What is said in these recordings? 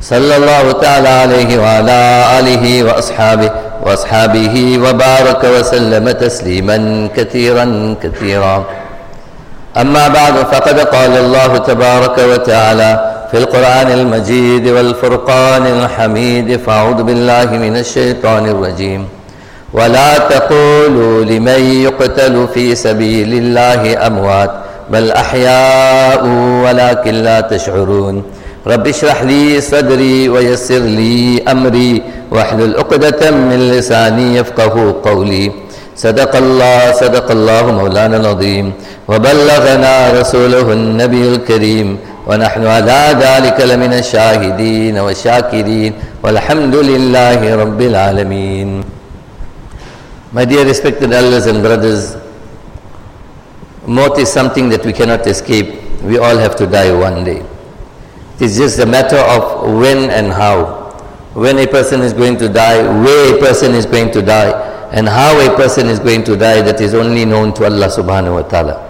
صلى الله تعالى عليه وعلى آله وأصحابه وأصحابه وبارك وسلم تسليما كثيرا كثيرا. أما بعد فقد قال الله تبارك وتعالى في القرآن المجيد والفرقان الحميد فأعوذ بالله من الشيطان الرجيم. ولا تقولوا لمن يقتل في سبيل الله أموات بل أحياء ولكن لا تشعرون. رب اشرح لي صدري ويسر لي أمري واحلل عقدة من لساني يفقه قولي. صدق الله صدق الله مولانا العظيم. وبلغنا رسوله النبي الكريم. ونحن على ذلك لمن الشاهدين والشاكرين. والحمد لله رب العالمين. My dear respected elders and brothers, Maut is something that we cannot escape. We all have to die one day. It is just a matter of when and how. When a person is going to die, where a person is going to die, and how a person is going to die, that is only known to Allah subhanahu wa ta'ala.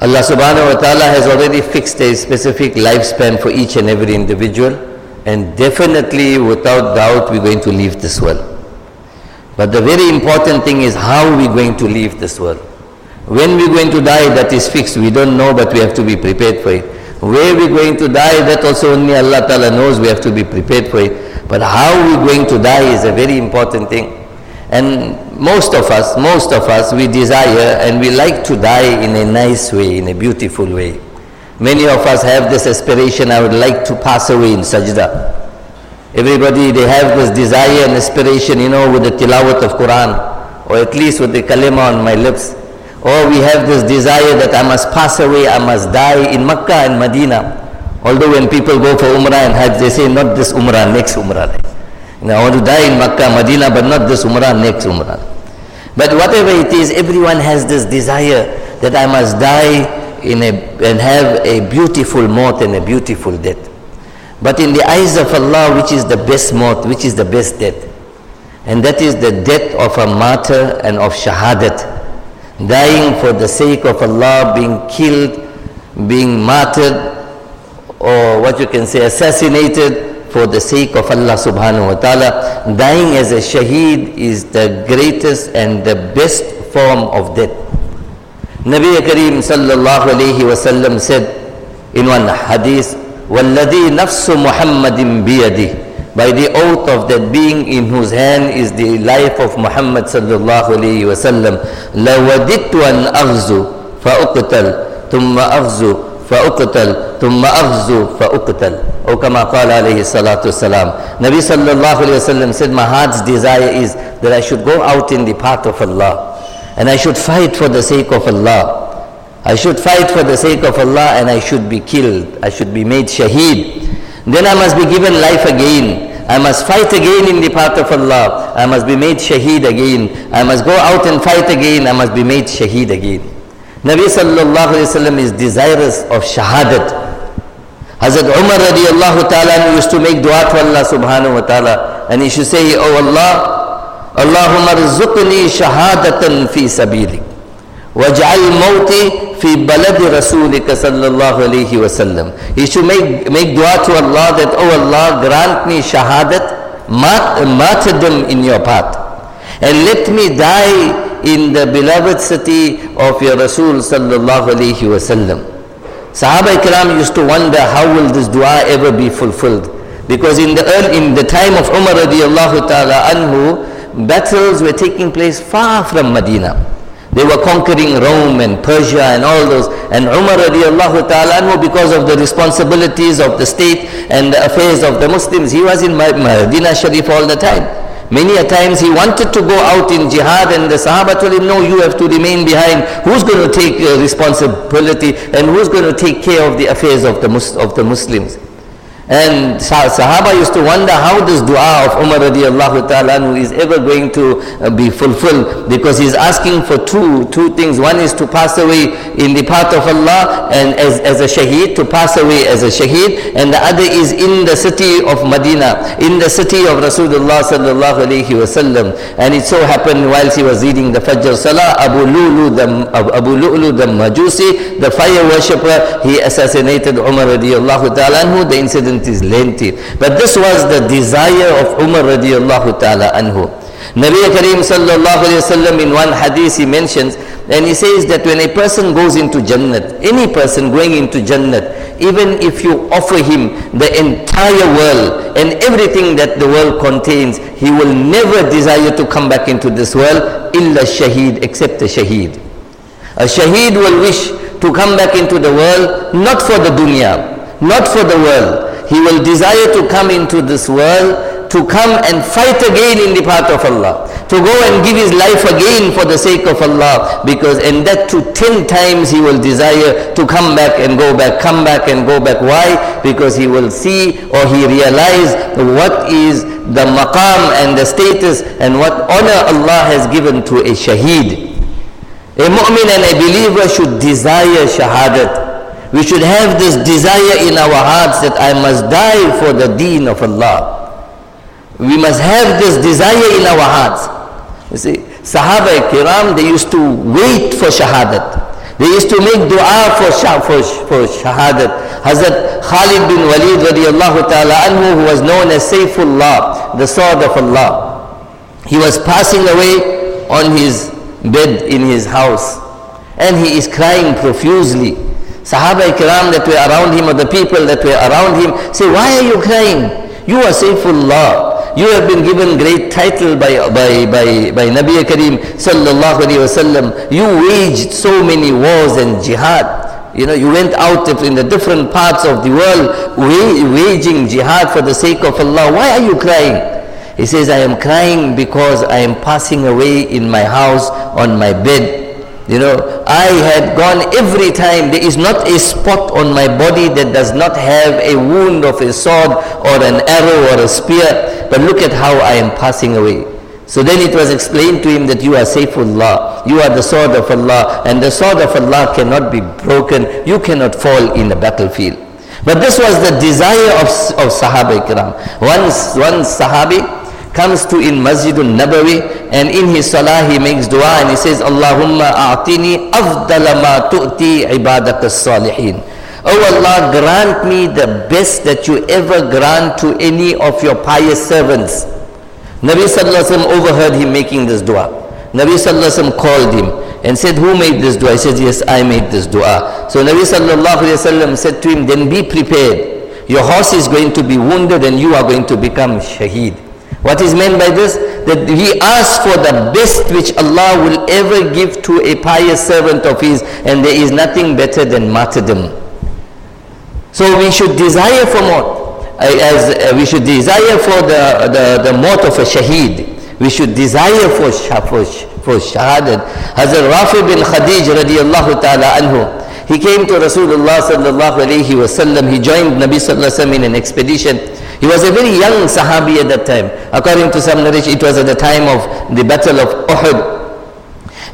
Allah subhanahu wa ta'ala has already fixed a specific lifespan for each and every individual, and definitely, without doubt, we're going to leave this world. But the very important thing is how we're going to leave this world. When we're going to die, that is fixed. We don't know, but we have to be prepared for it. Where we're going to die, that also only Allah Ta'ala knows. We have to be prepared for it. But how we're going to die is a very important thing. And most of us, most of us, we desire and we like to die in a nice way, in a beautiful way. Many of us have this aspiration, I would like to pass away in sajda. Everybody, they have this desire and aspiration, you know, with the tilawat of Quran, or at least with the kalima on my lips. Or we have this desire that I must pass away, I must die in Makkah and Medina. Although when people go for Umrah and Hajj, they say not this Umrah, next Umrah. Know, I want to die in Makkah, Medina, but not this Umrah, next Umrah. But whatever it is, everyone has this desire that I must die in a, and have a beautiful maut and a beautiful death. But in the eyes of Allah, which is the best maut, which is the best death? And that is the death of a martyr and of shahadat Dying for the sake of Allah, being killed, being martyred, or what you can say, assassinated for the sake of Allah subhanahu wa ta'ala. Dying as a shaheed is the greatest and the best form of death. Nabi Kareem sallallahu alayhi wa sallam said in one hadith, وَالَّذِي نَفْسُ مُحَمَّدٍ بِيَدِهِ By the oath of that being in whose hand is the life of Muhammad sallallahu alayhi wa sallam, لَوَدِدْتُ أَنْ أَغْزُ فَأُقْتَلْ ثُمَّ أَغْزُ فأقتل ثم أغزو فأقتل أو كما قال عليه الصلاة والسلام Nabi sallallahu alayhi wa sallam said my heart's desire is that I should go out in the path of Allah and I should fight for the sake of Allah I should fight for the sake of Allah and I should be killed I should be made shaheed then I must be given life again. I must fight again in the path of Allah. I must be made shaheed again. I must go out and fight again. I must be made shaheed again. Nabi sallallahu alayhi wasallam is desirous of shahadat. Hazrat Umar radiallahu ta'ala used to make dua to Allah subhanahu wa ta'ala. And he should say, Oh Allah, Allahumma rizukni shahadatan fi sabili waj'al mawti fi baladi rasulika sallallahu alayhi wasallam. He should make, make dua to Allah that, Oh Allah, grant me shahadat, martyrdom in your path and let me die in the beloved city of your Rasul sallallahu alayhi wasallam. Sahaba Ikram used to wonder how will this dua ever be fulfilled. Because in the early, in the time of Umar radiallahu ta'ala anhu, battles were taking place far from Medina. They were conquering Rome and Persia and all those. And Umar radiallahu ta'ala because of the responsibilities of the state and the affairs of the Muslims, he was in Medina Sharif all the time. Many a times he wanted to go out in jihad and the Sahaba told him, no, you have to remain behind. Who's going to take uh, responsibility and who's going to take care of the affairs of the, of the Muslims? And Sahaba used to wonder how this dua of Umar radiallahu ta'ala is ever going to uh, be fulfilled because he's asking for two, two things. One is to pass away in the path of Allah and as, as a shaheed, to pass away as a shaheed. And the other is in the city of Medina, in the city of Rasulullah sallallahu alayhi wasallam. And it so happened whilst he was reading the Fajr Salah, Abu Lulu the, Abu Lu'lu the Majusi, the fire worshipper, he assassinated Umar radiallahu ta'ala. The incident it is lengthy. But this was the desire of Umar radiallahu ta'ala anhu. Nabi Kareem sallallahu alayhi wasallam in one hadith he mentions and he says that when a person goes into Jannat, any person going into Jannat, even if you offer him the entire world and everything that the world contains, he will never desire to come back into this world illa shaheed except the shaheed. A shaheed will wish to come back into the world not for the dunya, not for the world, he will desire to come into this world to come and fight again in the path of Allah. To go and give his life again for the sake of Allah. Because and that to ten times he will desire to come back and go back, come back and go back. Why? Because he will see or he realize what is the maqam and the status and what honor Allah has given to a shaheed. A mu'min and a believer should desire shahadat. We should have this desire in our hearts that I must die for the deen of Allah. We must have this desire in our hearts. You see, Sahaba Kiram, they used to wait for Shahadat. They used to make dua for, shah, for, for Shahadat. Hazrat Khalid bin Walid radiallahu ta'ala anhu, who was known as Saifullah, the sword of Allah. He was passing away on his bed in his house. And he is crying profusely. Sahaba Ikram that were around him or the people that were around him say, why are you crying? You are Saifullah. You have been given great title by, by, by, by Nabi Kareem sallallahu alayhi wasallam. You waged so many wars and jihad. You know, you went out in the different parts of the world waging jihad for the sake of Allah. Why are you crying? He says, I am crying because I am passing away in my house on my bed you know, I had gone every time. There is not a spot on my body that does not have a wound of a sword or an arrow or a spear. But look at how I am passing away. So then it was explained to him that you are Saifullah. You are the sword of Allah. And the sword of Allah cannot be broken. You cannot fall in the battlefield. But this was the desire of, of Sahaba Ikram. Once, one Sahabi, comes to in Masjidul Nabawi and in his salah he makes dua and he says Allahumma a'tini afdala ma tu'ti ibadak salihin Oh Allah grant me the best that you ever grant to any of your pious servants. Nabi Sallallahu Alaihi Wasallam overheard him making this dua. Nabi Sallallahu Alaihi Wasallam called him and said who made this dua? He said yes I made this dua. So Nabi Sallallahu Alaihi Wasallam said to him then be prepared. Your horse is going to be wounded and you are going to become shaheed what is meant by this? That he asks for the best which Allah will ever give to a pious servant of his and there is nothing better than martyrdom. So we should desire for more. As uh, we should desire for the, the, the maut of a shaheed. We should desire for, for, for shahadat. Hazrat Rafi bin Khadij radiallahu ta'ala anhu. He came to Rasulullah sallallahu alayhi wasallam. He joined Nabi sallallahu alayhi wa in an expedition. He was a very young Sahabi at that time. According to some narration, it was at the time of the Battle of Uhud.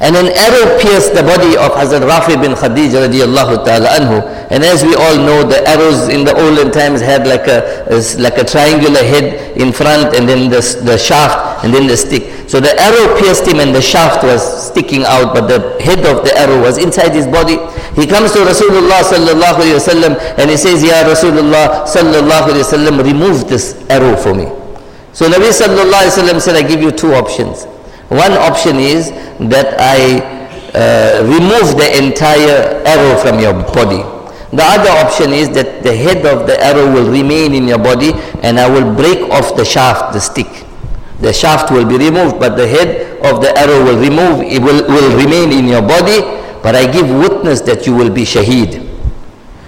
And an arrow pierced the body of Hazrat Rafi bin Khadij radiallahu ta'ala anhu. And as we all know, the arrows in the olden times had like a, like a triangular head in front and then the, the shaft and then the stick. So the arrow pierced him and the shaft was sticking out, but the head of the arrow was inside his body. He comes to Rasulullah sallallahu alayhi wasallam and he says, Ya Rasulullah sallallahu alayhi wasallam, remove this arrow for me. So Nabi sallallahu alayhi wasallam said, I give you two options. One option is that I uh, remove the entire arrow from your body. The other option is that the head of the arrow will remain in your body and I will break off the shaft, the stick. The shaft will be removed, but the head of the arrow will remove, it will, will remain in your body, but I give witness that you will be shaheed.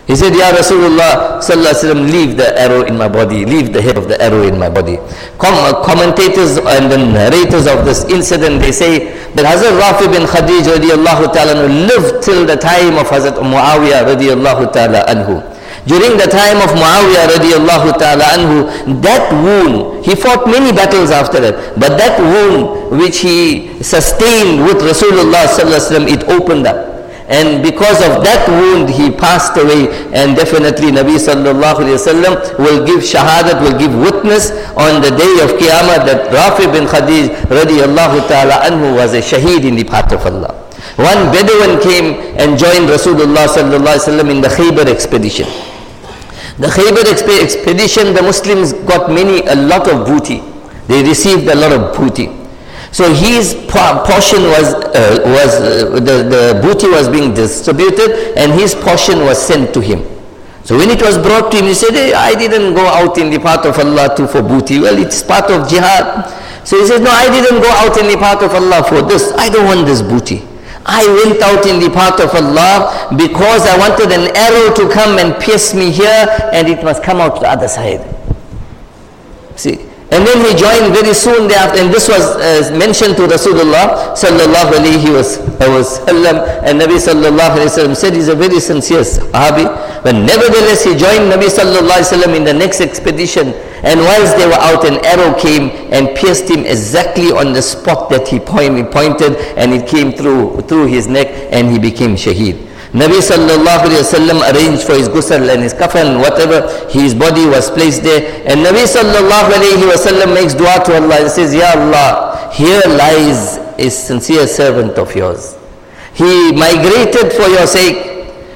He said, Ya Rasulullah sallallahu leave the arrow in my body, leave the head of the arrow in my body. Com commentators and the narrators of this incident, they say that Hazrat Rafi bin Khadij radiallahu ta'ala lived till the time of Hazrat Muawiyah radiallahu ta'ala anhu. During the time of Muawiyah radiallahu ta'ala anhu, that wound, he fought many battles after that, but that wound which he sustained with Rasulullah sallallahu it opened up. And because of that wound, he passed away. And definitely Nabi sallallahu alayhi wasallam will give shahadat, will give witness on the day of Qiyamah that Rafi bin Khadij radiallahu ta'ala anhu was a shaheed in the path of Allah. One Bedouin came and joined Rasulullah sallallahu alayhi wasallam in the Khaybar expedition. The Khaybar expedition, the Muslims got many, a lot of booty. They received a lot of booty. So his portion was, uh, was uh, the, the booty was being distributed and his portion was sent to him. So when it was brought to him, he said, hey, I didn't go out in the path of Allah to for booty. Well, it's part of jihad. So he says, no, I didn't go out in the path of Allah for this. I don't want this booty. I went out in the path of Allah because I wanted an arrow to come and pierce me here and it must come out to the other side. See, and then he joined very soon thereafter, and this was uh, mentioned to Rasulullah sallallahu alayhi wasallam, and Nabi sallallahu alayhi wasallam said he's a very sincere Sahabi. But nevertheless, he joined Nabi sallallahu alayhi wasallam in the next expedition, and whilst they were out, an arrow came and pierced him exactly on the spot that he pointed, and it came through through his neck, and he became shaheed. Nabi sallallahu alayhi wasallam arranged for his ghusl and his kafan, whatever, his body was placed there. And Nabi sallallahu alayhi wasallam makes dua to Allah and says, Ya Allah, here lies a sincere servant of yours. He migrated for your sake.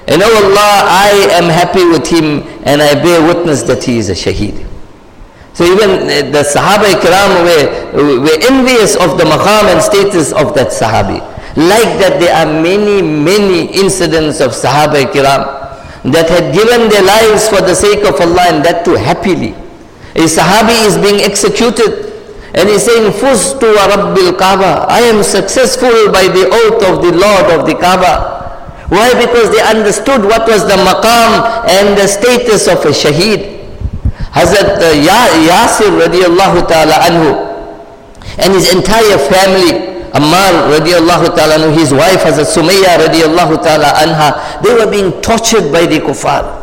And oh Allah, I am happy with him and I bear witness that he is a shaheed. So even uh, the Sahaba Ikram were, were envious of the maqam and status of that Sahabi. Like that there are many, many incidents of Sahaba Kiram that had given their lives for the sake of Allah and that too happily. A Sahabi is being executed and he's saying, Fustu wa Rabbil Kaaba. I am successful by the oath of the Lord of the Kaaba. Why? Because they understood what was the maqam and the status of a shaheed. Hazrat uh, Yasir radiallahu ta'ala anhu and his entire family Ammar radiallahu ta'ala his wife Hazrat Sumayya radiallahu ta'ala anha, they were being tortured by the kuffar.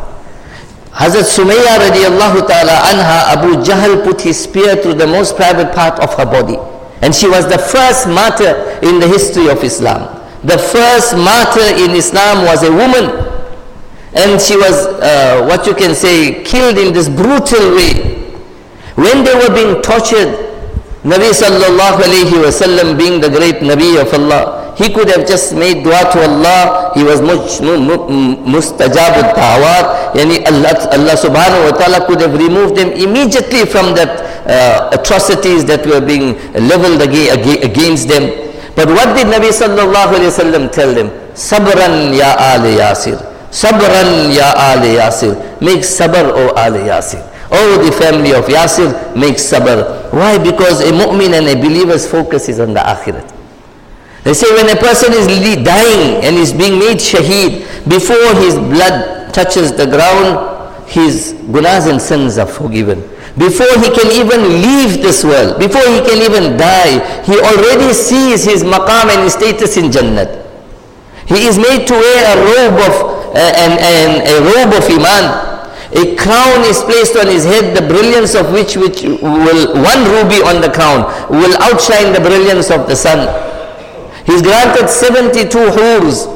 Hazrat Sumayya radiallahu ta'ala anha, Abu Jahl put his spear through the most private part of her body. And she was the first martyr in the history of Islam. The first martyr in Islam was a woman. And she was, uh, what you can say, killed in this brutal way. When they were being tortured, Nabi sallallahu alayhi wasallam being the great Nabi of Allah, he could have just made dua to Allah. He was mustajab al-ta'awat. Yani Allah, Allah subhanahu wa ta'ala could have removed them immediately from that uh, atrocities that were being leveled against them. But what did Nabi sallallahu alayhi wasallam tell them? Sabran ya ali Yasir. Sabran ya ali Yasir. Make sabr o ali Yasir. Oh, the family of Yasir makes sabr. Why? Because a mu'min and a believer's focus is on the akhirat. They say when a person is dying and is being made shaheed, before his blood touches the ground, his gunas and sins are forgiven. Before he can even leave this world, before he can even die, he already sees his maqam and his status in Jannat. He is made to wear a robe of uh, and, and a robe of iman a crown is placed on his head, the brilliance of which, which will, one ruby on the crown, will outshine the brilliance of the sun. He's granted 72 hurs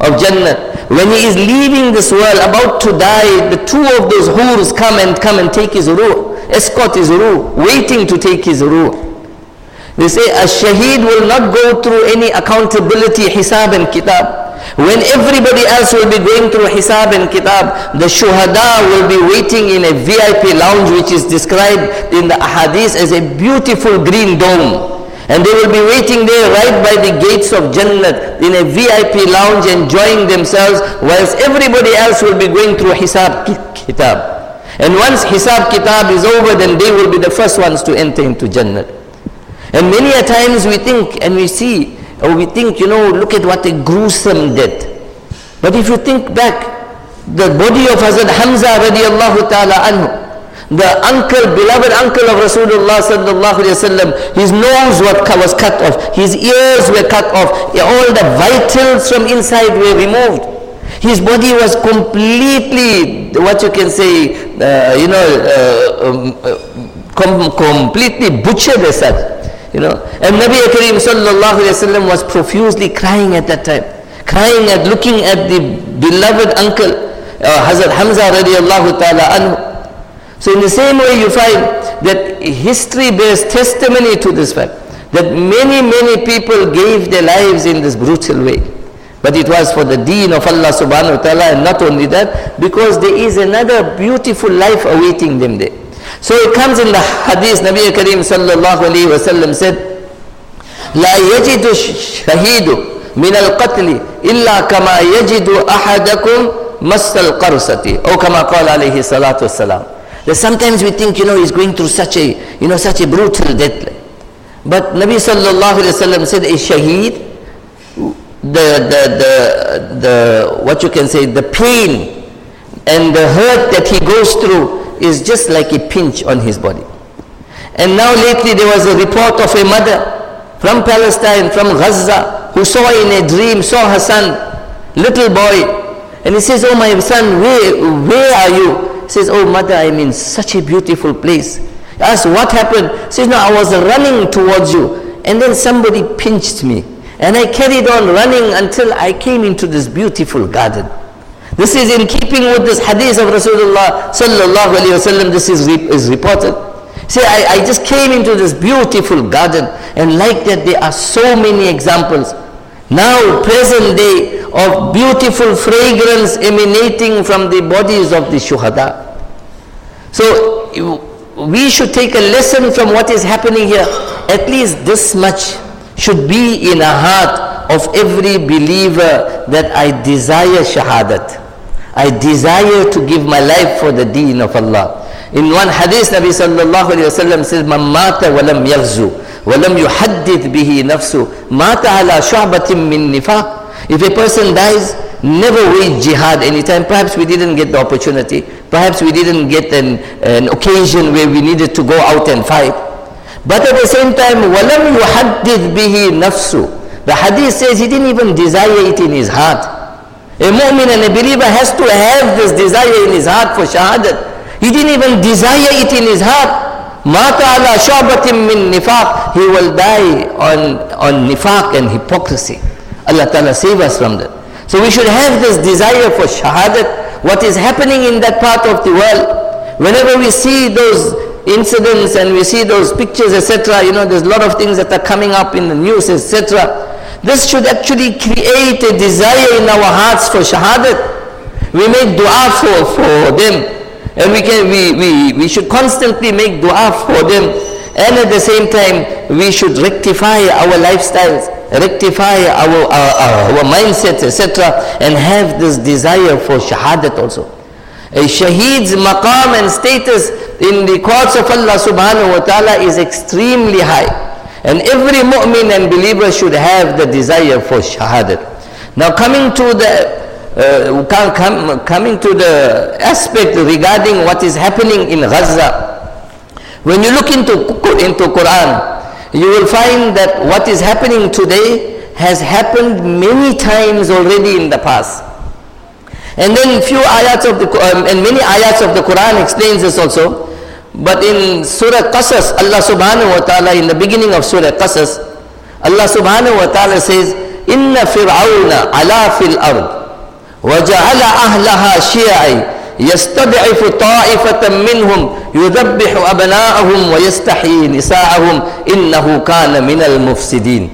of Jannah. When he is leaving this world, about to die, the two of those hurs come and come and take his ruh, escort his ruh, waiting to take his ruh. They say a shaheed will not go through any accountability, hisab and kitab. When everybody else will be going through Hisab and Kitab, the Shuhada will be waiting in a VIP lounge which is described in the Ahadith as a beautiful green dome. And they will be waiting there right by the gates of Jannat in a VIP lounge enjoying themselves whilst everybody else will be going through Hisab Kitab. And once Hisab Kitab is over, then they will be the first ones to enter into Jannat. And many a times we think and we see or we think, you know, look at what a gruesome death. But if you think back, the body of Hazrat Hamza radiallahu ta'ala anhu, the uncle, beloved uncle of Rasulullah sallallahu alayhi wasallam, his nose was cut off, his ears were cut off, all the vitals from inside were removed. His body was completely, what you can say, uh, you know, uh, um, uh, com- completely butchered as such. You know, and Nabi Kareem sallallahu alayhi wasallam was profusely crying at that time, crying at looking at the beloved uncle, uh, Hazrat Hamza radiallahu ta'ala anhu. So in the same way you find that history bears testimony to this fact, that many, many people gave their lives in this brutal way. But it was for the deen of Allah subhanahu wa ta'ala and not only that, because there is another beautiful life awaiting them there. So it comes in the hadith, Nabi Kareem sallallahu alayhi wa sallam said, لا يجد الشهيد من القتل إلا كما يجد أحدكم مس القرصة أو كما قال عليه الصلاة والسلام that sometimes we think you know he's going through such a you know such a brutal death but Nabi sallallahu alayhi wa sallam said a shaheed the, the, the, the, what you can say, the pain and the hurt that he goes through is just like a pinch on his body. And now lately there was a report of a mother from Palestine, from Gaza, who saw in a dream, saw her son, little boy, and he says, oh my son, where, where are you? He says, oh mother, I'm in such a beautiful place. He asks, what happened? He says, no, I was running towards you, and then somebody pinched me. And I carried on running until I came into this beautiful garden. This is in keeping with this hadith of Rasulullah sallallahu alayhi wasallam. This is, is reported. See, I, I just came into this beautiful garden and like that there are so many examples. Now, present day of beautiful fragrance emanating from the bodies of the shuhada. So, we should take a lesson from what is happening here. At least this much should be in a heart of every believer that I desire shahadat. I desire to give my life for the deen of Allah. In one hadith, Nabi sallallahu alayhi wasallam says, "Man mata walam yaghzu, walam yuhaddith bihi nafsu, mata ala shu'batin min nifaq." If a person dies, never wage jihad anytime. Perhaps we didn't get the opportunity. Perhaps we didn't get an, an occasion where we needed to go out and fight. But at the same time, walam yuhaddith bihi nafsu. The hadith says he didn't even desire it in his heart. A mu'min and a believer has to have this desire in his heart for shahadat. He didn't even desire it in his heart. Mata ala shabatim min nifaq. He will die on, on nifaq and hypocrisy. Allah Ta'ala save us from that. So we should have this desire for shahadat. What is happening in that part of the world. Whenever we see those incidents and we see those pictures etc. You know there's a lot of things that are coming up in the news etc. This should actually create a desire in our hearts for shahadat. We make dua for, for them. And we, can, we, we, we should constantly make dua for them. And at the same time, we should rectify our lifestyles, rectify our, our, our, mindsets, etc. And have this desire for shahadat also. A shaheed's maqam and status in the courts of Allah subhanahu wa ta'ala is extremely high. And every mu'min and believer should have the desire for shahadat. Now coming to the uh, com, coming to the aspect regarding what is happening in Gaza, when you look into, into Quran, you will find that what is happening today has happened many times already in the past. And then few ayats of the um, and many ayats of the Quran explains this also. But in Surah Qasas, Allah subhanahu wa ta'ala, in the beginning of Surah Qasas, Allah subhanahu wa ta'ala says, إِنَّ فِرْعَوْنَ عَلَى فِي الْأَرْضِ وَجَعَلَ أَهْلَهَا شِيَعًا يستضعف طائفة منهم يذبح أبناءهم ويستحيي نساءهم إنه كان من المفسدين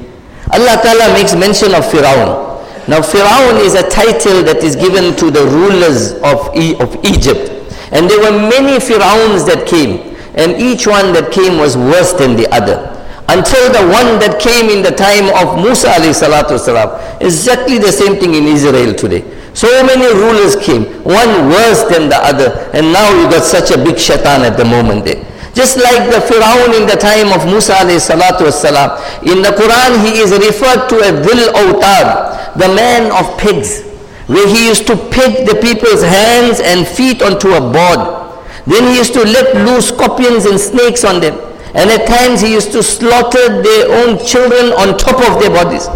Allah Ta'ala makes mention of Firaun now Firaun is a title that is given to the rulers of, e of Egypt. And there were many Firauns that came. And each one that came was worse than the other. Until the one that came in the time of Musa alayhi salatu wasalam. Exactly the same thing in Israel today. So many rulers came, one worse than the other. And now you got such a big shaitan at the moment there. Just like the Firaun in the time of Musa alayhi salatu wasalam. In the Quran he is referred to as Dhil Awtad, the man of pigs. Where he used to peg the people's hands and feet onto a board. Then he used to let loose scorpions and snakes on them. And at times he used to slaughter their own children on top of their bodies.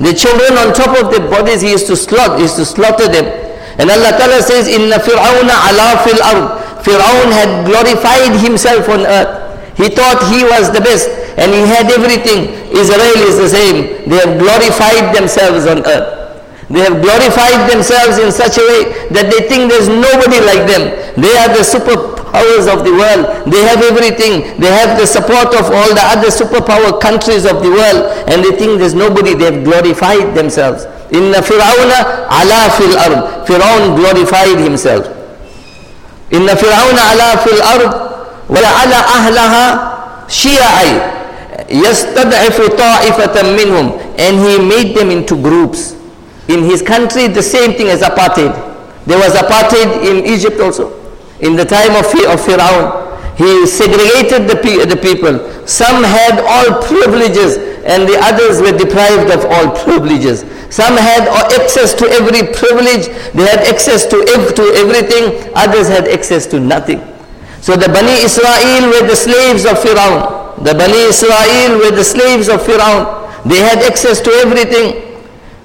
The children on top of their bodies, he used to slaughter, used to slaughter them. And Allah Ta'ala says, Inna Fir'auna ala fil ard. Fir'aun had glorified himself on earth. He thought he was the best and he had everything. Israel is the same. They have glorified themselves on earth. They have glorified themselves in such a way that they think there's nobody like them. They are the superpowers of the world. They have everything. They have the support of all the other superpower countries of the world. And they think there's nobody. They have glorified themselves. Inna Fir'auna ala fil ard. Fir'aun glorified himself. Inna Fir'auna ala fil ard. وَجَعَلَ أَهْلَهَا شِيَعًا يستضعف طائفة منهم and he made them into groups in his country, the same thing as apartheid. There was apartheid in Egypt also. In the time of, of Pharaoh, he segregated the, the people. Some had all privileges and the others were deprived of all privileges. Some had access to every privilege. They had access to, to everything. Others had access to nothing. So the Bani Israel were the slaves of Pharaoh. The Bani Israel were the slaves of Pharaoh. They had access to everything.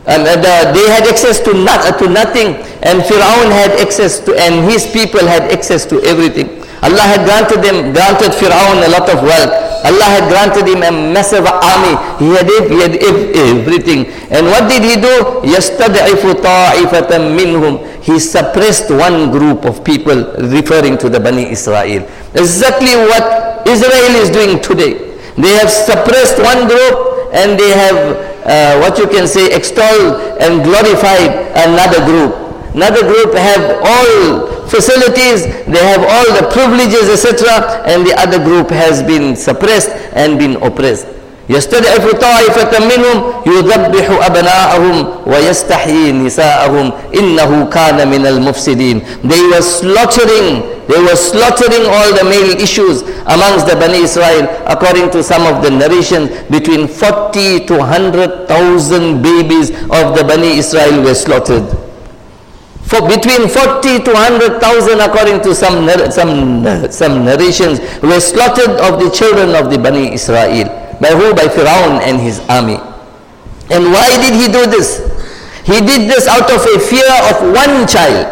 And uh, they had access to, not, uh, to nothing and Fir'aun had access to, and his people had access to everything. Allah had granted them, granted Fir'aun a lot of wealth. Allah had granted him a massive army. He had, he had everything. And what did he do? يَسْتَدْعِفُ طَائِفَةً مِّنْهُمْ He suppressed one group of people referring to the Bani Israel. Exactly what Israel is doing today. They have suppressed one group and they have uh, what you can say, extolled and glorified another group. Another group have all facilities, they have all the privileges, etc. And the other group has been suppressed and been oppressed. يستضعف طائفة منهم يذبح أبناءهم ويستحيي نساءهم إنه كان من المفسدين They were slaughtering they were slaughtering all the male issues amongst the Bani Israel according to some of the narrations between 40 to 100,000 babies of the Bani Israel were slaughtered for between 40 to 100,000 according to some, some, some narrations were slaughtered of the children of the Bani Israel by who? By Firaun and his army. And why did he do this? He did this out of a fear of one child.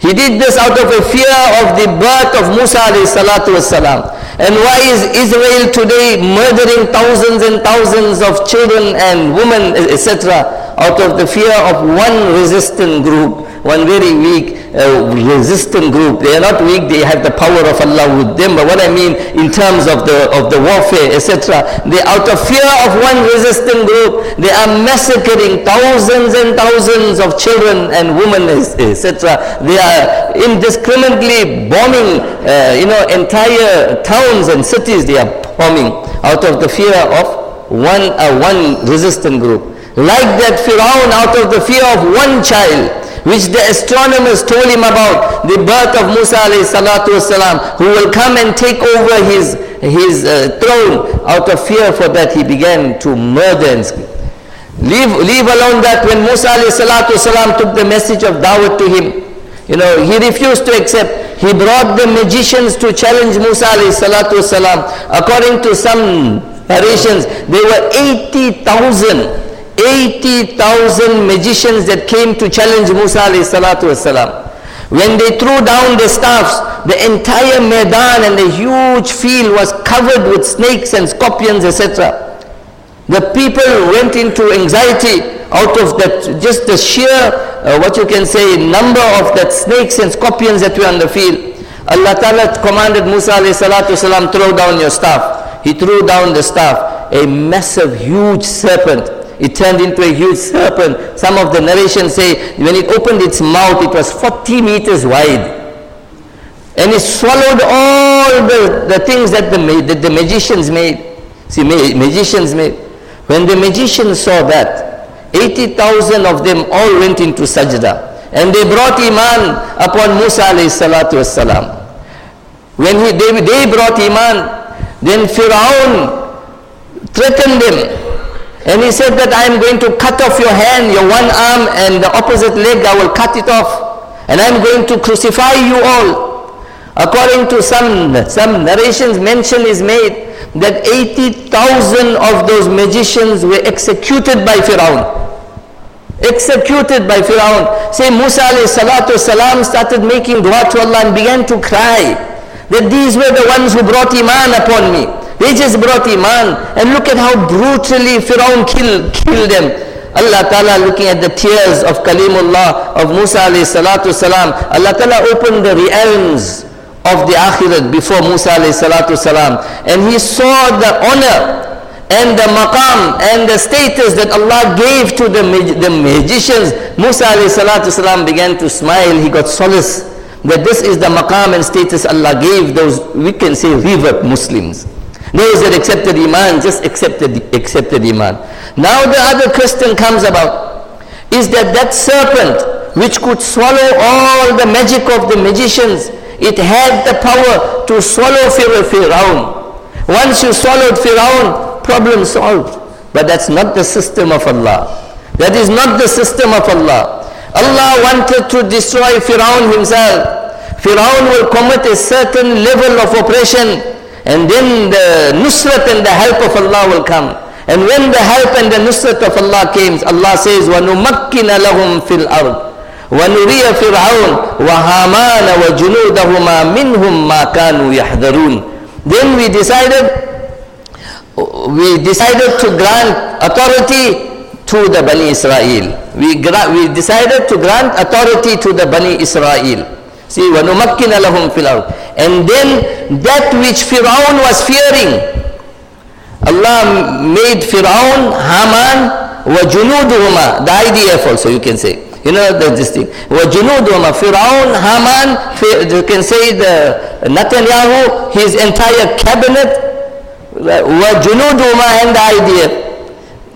He did this out of a fear of the birth of Musa salatu wasalam. And why is Israel today murdering thousands and thousands of children and women, etc., out of the fear of one resistant group, one very weak uh, resistant group. They are not weak, they have the power of Allah with them. But what I mean in terms of the, of the warfare, etc., they out of fear of one resistant group, they are massacring thousands and thousands of children and women, etc. They are indiscriminately bombing, uh, you know, entire towns and cities they are bombing out of the fear of one, uh, one resistant group. Like that Firaun out of the fear of one child, which the astronomers told him about the birth of Musa salatu wasalam, who will come and take over his, his uh, throne. Out of fear for that, he began to murder and Leave, leave alone that when Musa salatu wasalam took the message of Dawud to him, you know, he refused to accept. He brought the magicians to challenge Musa salatu wasalam. According to some narrations, there were 80,000 80,000 magicians that came to challenge Musa salatu wasalam. When they threw down the staffs, the entire Maidan and the huge field was covered with snakes and scorpions, etc. The people went into anxiety out of that, just the sheer, uh, what you can say, number of that snakes and scorpions that were on the field. Allah Ta'ala commanded Musa salatu wasalam, throw down your staff. He threw down the staff. A massive, huge serpent it turned into a huge serpent. Some of the narrations say when it opened its mouth, it was 40 meters wide. And it swallowed all the, the things that the, that the magicians made. See, magicians made. When the magicians saw that, 80,000 of them all went into sajda. And they brought Iman upon Musa alayhi salatu wasalam. When he, they, they brought Iman, then Firaun threatened them and he said that I am going to cut off your hand, your one arm and the opposite leg, I will cut it off. And I am going to crucify you all. According to some, some narrations, mention is made that 80,000 of those magicians were executed by Firaun. executed by Firaun. Say Musa alayhi salatu salam started making dua to Allah and began to cry that these were the ones who brought iman upon me. They just brought iman and look at how brutally Firaun killed, killed them. Allah Ta'ala looking at the tears of Kalimullah, of Musa alayhi salatu salam. Allah Ta'ala opened the realms of the akhirat before Musa alayhi salatu salam. And he saw the honor and the maqam and the status that Allah gave to the, the magicians, Musa alayhi salatu salam began to smile. He got solace that this is the maqam and status Allah gave those, we can say, revert Muslims. Those that accepted Iman, just accepted, accepted Iman. Now the other question comes about is that that serpent which could swallow all the magic of the magicians, it had the power to swallow Firaun. Once you swallowed Firaun, problem solved. But that's not the system of Allah. That is not the system of Allah. Allah wanted to destroy Firaun himself. Firaun will commit a certain level of oppression and then the nusrat and the help of Allah will come. And when the help and the nusrat of Allah came, Allah says, وَنُمَكِّنَ لَهُمْ فِي الْأَرْضِ وَنُرِيَ فِرْعَوْنَ وَهَامَانَ وَجُنُودَهُمَا مِنْهُمْ مَا كَانُوا يَحْذَرُونَ Then we decided we decided to grant authority to the Bani Israel. We, we decided to grant authority to the Bani Israel. See, وَنُمَكِّنَ لَهُمْ فِي الْأَرْضِ And then that which Fir'aun was fearing, Allah made Fir'aun, Haman, وَجُنُودُهُمَا The IDF also you can say. You know the, this thing. وَجُنُودُهُمَا Fir'aun, Haman, you can say the Netanyahu, his entire cabinet, وَجُنُودُهُمَا and the idea,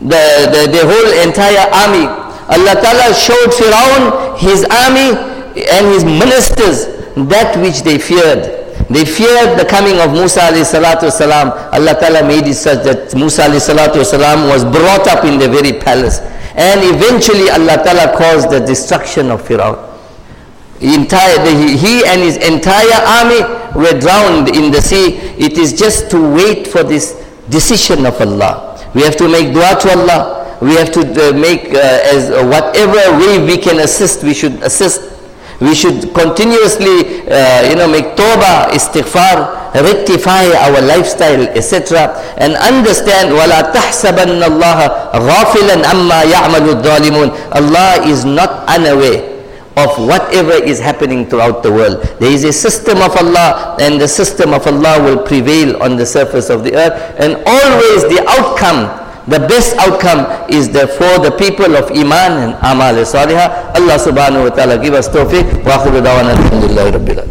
the, the, the whole entire army. Allah Ta'ala showed Firaun his army and his ministers that which they feared. They feared the coming of Musa alayhi salatu salam. Allah Ta'ala made it such that Musa alayhi salatu salam was brought up in the very palace. And eventually Allah Ta'ala caused the destruction of Firaun entire, he and his entire army were drowned in the sea. It is just to wait for this decision of Allah. We have to make dua to Allah. We have to uh, make uh, as uh, whatever way we can assist, we should assist. We should continuously, uh, you know, make tawbah, istighfar, rectify our lifestyle, etc. And understand, وَلَا تَحْسَبَنَّ اللَّهَ غَافِلًا أَمَّا يَعْمَلُ الظَّالِمُونَ Allah is not unaware of whatever is happening throughout the world. There is a system of Allah and the system of Allah will prevail on the surface of the earth and always the outcome, the best outcome is the, for the people of Iman and Amal Salihah. Allah subhanahu wa ta'ala give us tawfiq. Wa akhiru dawana alhamdulillahi rabbil